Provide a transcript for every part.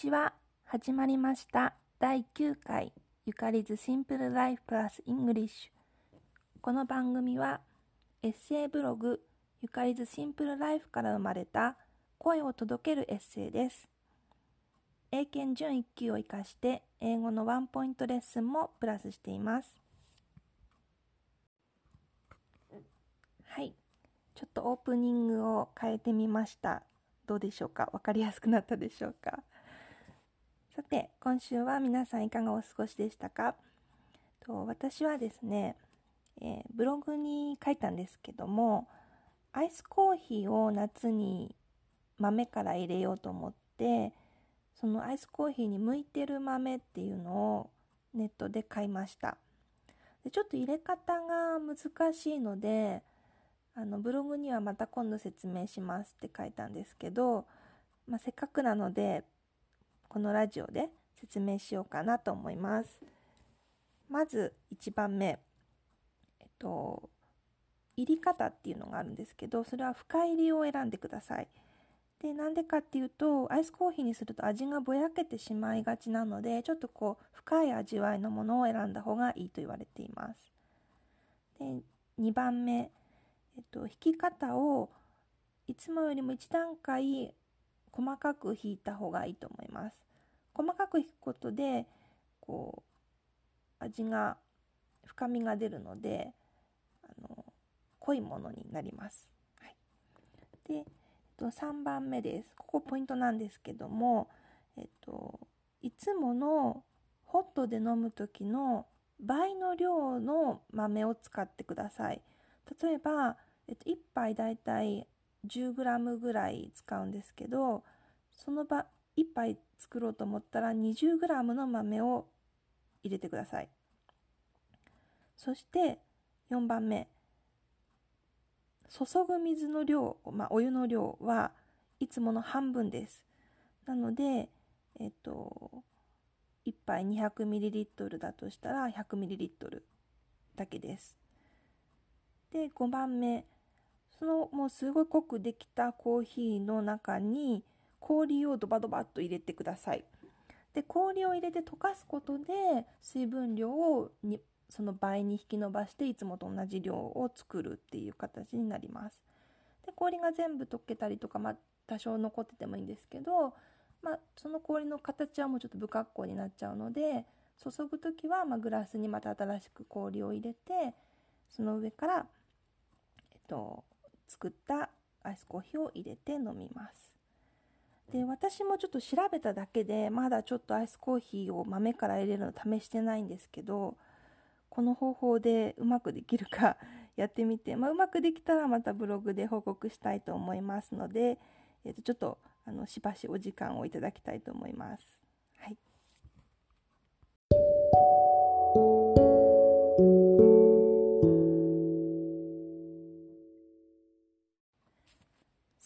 ちは。始まりました。第9回 Yukari's Simple Life Plus English。この番組はエッセイブログ Yukari's Simple Life から生まれた声を届けるエッセイです。英検準1級を生かして英語のワンポイントレッスンもプラスしています。はい。ちょっとオープニングを変えてみました。どうでしょうか？わかりやすくなったでしょうか？さて、今週は皆さんいかがお過ごしでしたか？と私はですね、えーブログに書いたんですけども、アイスコーヒーを夏に豆から入れようと思って、そのアイスコーヒーに向いてる豆っていうのをネットで買いました。でちょっと入れ方が難しいので、あのブログにはまた今度説明しますって書いたんですけど、まあ、せっかくなのでこのラジオで説明しようかなと思います。まず1番目、えっと、入り方っていうのがあるんですけどそれは深入りを選んでください。でなんでかっていうとアイスコーヒーにすると味がぼやけてしまいがちなのでちょっとこう深い味わいのものを選んだ方がいいと言われています。で2番目えっと、弾き方をいつもよりも1段階細かく弾いた方がいいと思います。細かく弾くことでこう味が深みが出るのであの濃いものになります。はい、で、えっと、3番目です。ここポイントなんですけども、えっと、いつものホットで飲む時の倍の量の豆を使ってください。例えば、えっと、1杯だいたい 10g ぐらい使うんですけどその場1杯作ろうと思ったら 20g の豆を入れてください。そして4番目。注ぐ水の量、まあ、お湯の量はいつもの半分です。なのでえっと1杯 200ml だとしたら 100ml だけです。で5番目。そのもうすごい濃くできたコーヒーの中に氷をドバドバっと入れてください。で氷を入れて溶かすことで水分量をにその倍に引き伸ばしていつもと同じ量を作るっていう形になります。で氷が全部溶けたりとか、まあ、多少残っててもいいんですけど、まあ、その氷の形はもうちょっと不格好になっちゃうので注ぐ時はまグラスにまた新しく氷を入れてその上からえっと、作ったアイスコーヒーを入れて飲みます。で、私もちょっと調べただけで、まだちょっとアイスコーヒーを豆から入れるの試してないんですけど、この方法でうまくできるか やってみて、まあ、うまくできたらまたブログで報告したいと思いますので、えっと、ちょっとあのしばしお時間をいただきたいと思います。はい。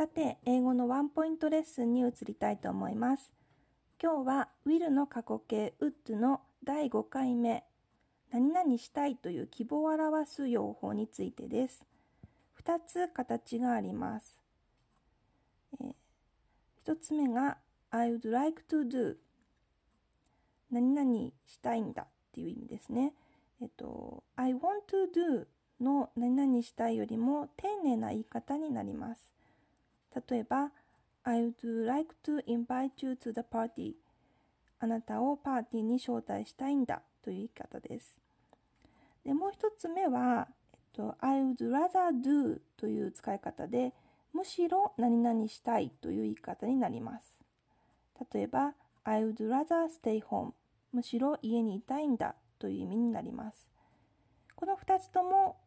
さて、英語のワンポイントレッスンに移りたいと思います。今日は will の過去形 would の第5回目、何々したいという希望を表す用法についてです。2つ形があります。えー、1つ目が I would like to do 何々したいんだっていう意味ですね。えっと、I want to do の何々したいよりも丁寧な言い方になります。例えば、I would like to invite you to the party. あなたをパーティーに招待したいんだという言い方です。で、もう一つ目は、えっと、I would rather do という使い方で、むしろ何々したいという言い方になります。例えば、I would rather stay home. むしろ家にいたいんだという意味になります。この2つとも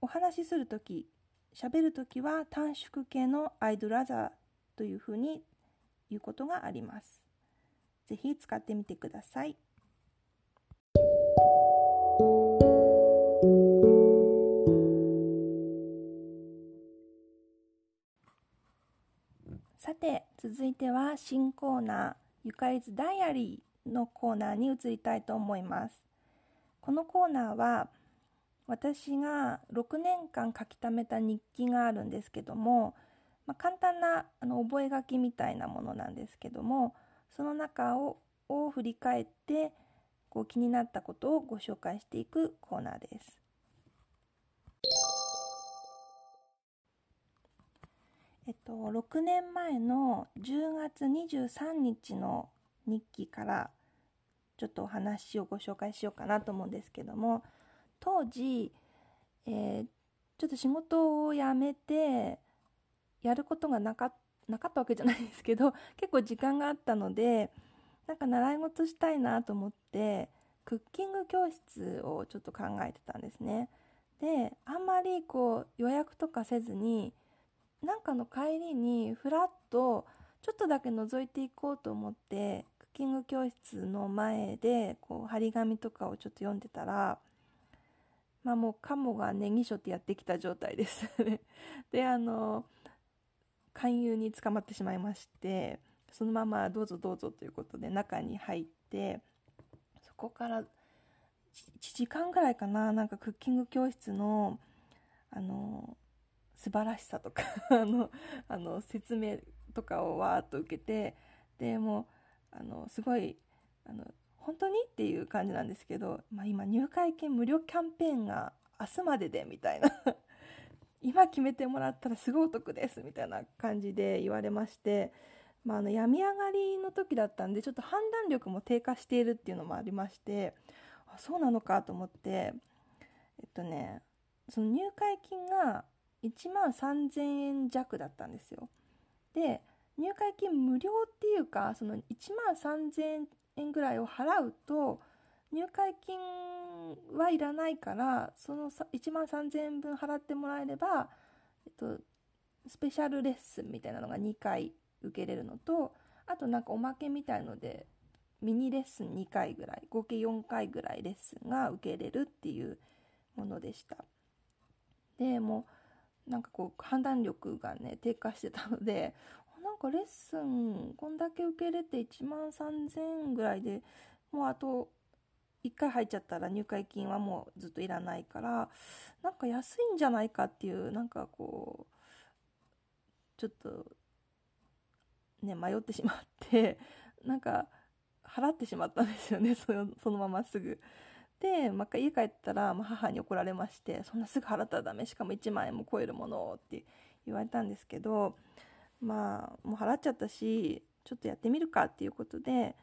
お話しするとき、喋るときは短縮形の I'd rather というふうに言うことがあります。ぜひ使ってみてください。さて、続いては新コーナー、ゆかりずダイアリーのコーナーに移りたいと思います。このコーナーは、私が6年間書き溜めた日記があるんですけども、まあ、簡単なあの覚書きみたいなものなんですけどもその中をを振り返ってこう気になったことをご紹介していくコーナーです。えっと、6年前の10月23日の日記からちょっとお話をご紹介しようかなと思うんですけども当時、えー、ちょっと仕事を辞めてやることがなかなかったわけじゃないですけど 結構時間があったのでなんか習い事したいなと思ってクッキング教室をちょっと考えてたんですね。であんまりこう予約とかせずになんかの帰りにふらっとちょっとだけ覗いていこうと思ってクッキング教室の前でこう張り紙とかをちょっと読んでたらまあもうカモがネギショってやってきた状態です。であの勧誘に捕まってしまいましてそのままどうぞどうぞということで中に入ってそこから1時間ぐらいかななんかクッキング教室のあの素晴らしさとか あのあの説明とかをわーっと受けてでもうあのすごいあの本当に？っていう感じなんですけど、まあ、今入会金無料キャンペーンが明日まででみたいな。今決めてもらったらすごいお得ですみたいな感じで言われまして、まあ、あの病み上がりの時だったんでちょっと判断力も低下しているっていうのもありましてあそうなのかと思ってえっとねその入会金が1万3000円弱だったんですよ。で入会金無料っていうかその1万3000円円ぐらいを払うと入会金はいらないからその1万3000円分払ってもらえれば、えっと、スペシャルレッスンみたいなのが2回受けれるのとあとなんかおまけみたいのでミニレッスン2回ぐらい合計4回ぐらいレッスンが受けれるっていうものでした。でもうなんかこう判断力がね低下してたのでかレッスンこんだけ受け入れて1万3000円ぐらいでもうあと1回入っちゃったら入会金はもうずっといらないからなんか安いんじゃないかっていうなんかこうちょっとね迷ってしまって なんか払ってしまったんですよねそのそのまますぐ。で、まあ、家帰ったら、ま、母に怒られましてそんなすぐ払ったらダメしかも1万円も超えるものって言われたんですけどまあもう払っちゃったしちょっとやってみるかっていうことで。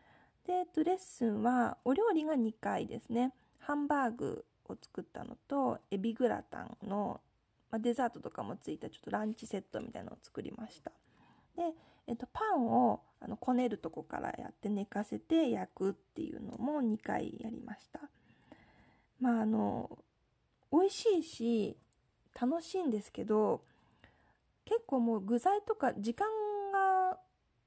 で、レッスンはお料理が2回ですね。ハンバーグを作ったのとエビグラタンの、まあ、デザートとかもついたちょっとランチセットみたいなのを作りました。で、えっと、パンをあのこねるとこからやって寝かせて焼くっていうのも2回やりました。まああの美味しいし楽しいんですけど結構もう具材とか時間が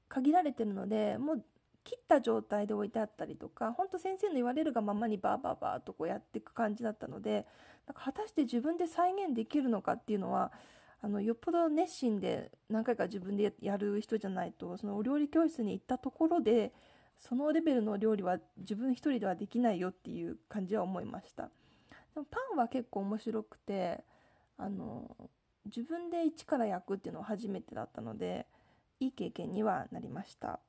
限られてるのでもう切った状態で置いてあったりとか本当先生の言われるがままにバーバーバーとこうやっていく感じだったのでなんか果たして自分で再現できるのかっていうのはあのよっぽど熱心で何回か自分でやる人じゃないとそのお料理教室に行ったところでそのレベルの料理は自分一人ではできないよっていう感じは思いました。でもパンは結構面白くてあの自分で一から焼くっていうのは初めてだったのでいい経験にはなりました。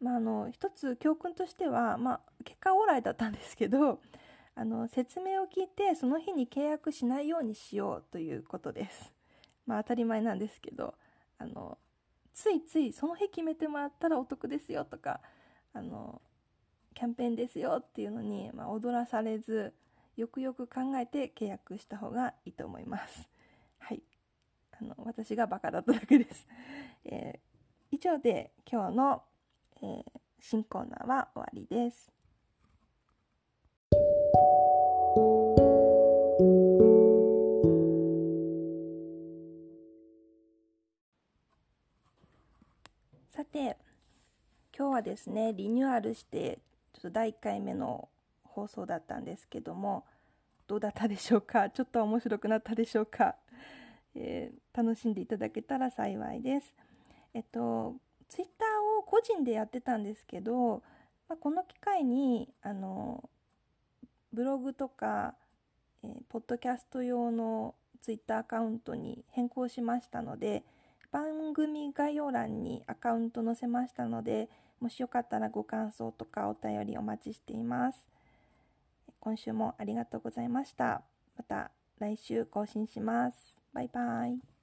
まあ、あの一つ教訓としては、まあ、結果オーライだったんですけどあの説明を聞いてその日に契約しないようにしようということです。まあ、当たり前なんですけどあのついついその日決めてもらったらお得ですよとかあのキャンペーンですよっていうのに、まあ、踊らされずよくよく考えて契約した方がいいと思います。はい。あの、私がバカだっただけです。えー、以上で今日の、えー、新コーナーは終わりです。さて、今日はですね、リニューアルして、ちょっと第1回目の放送だったんですけどもどうだったでしょうか？ちょっと面白くなったでしょうか、えー、楽しんでいただけたら幸いです。えっとツイッターを個人でやってたんですけど、まあ、この機会にあのブログとか、えー、ポッドキャスト用のツイッターアカウントに変更しましたので番組概要欄にアカウント載せましたので、もしよかったらご感想とかお便りお待ちしています。今週もありがとうございました。また来週更新します。バイバイ。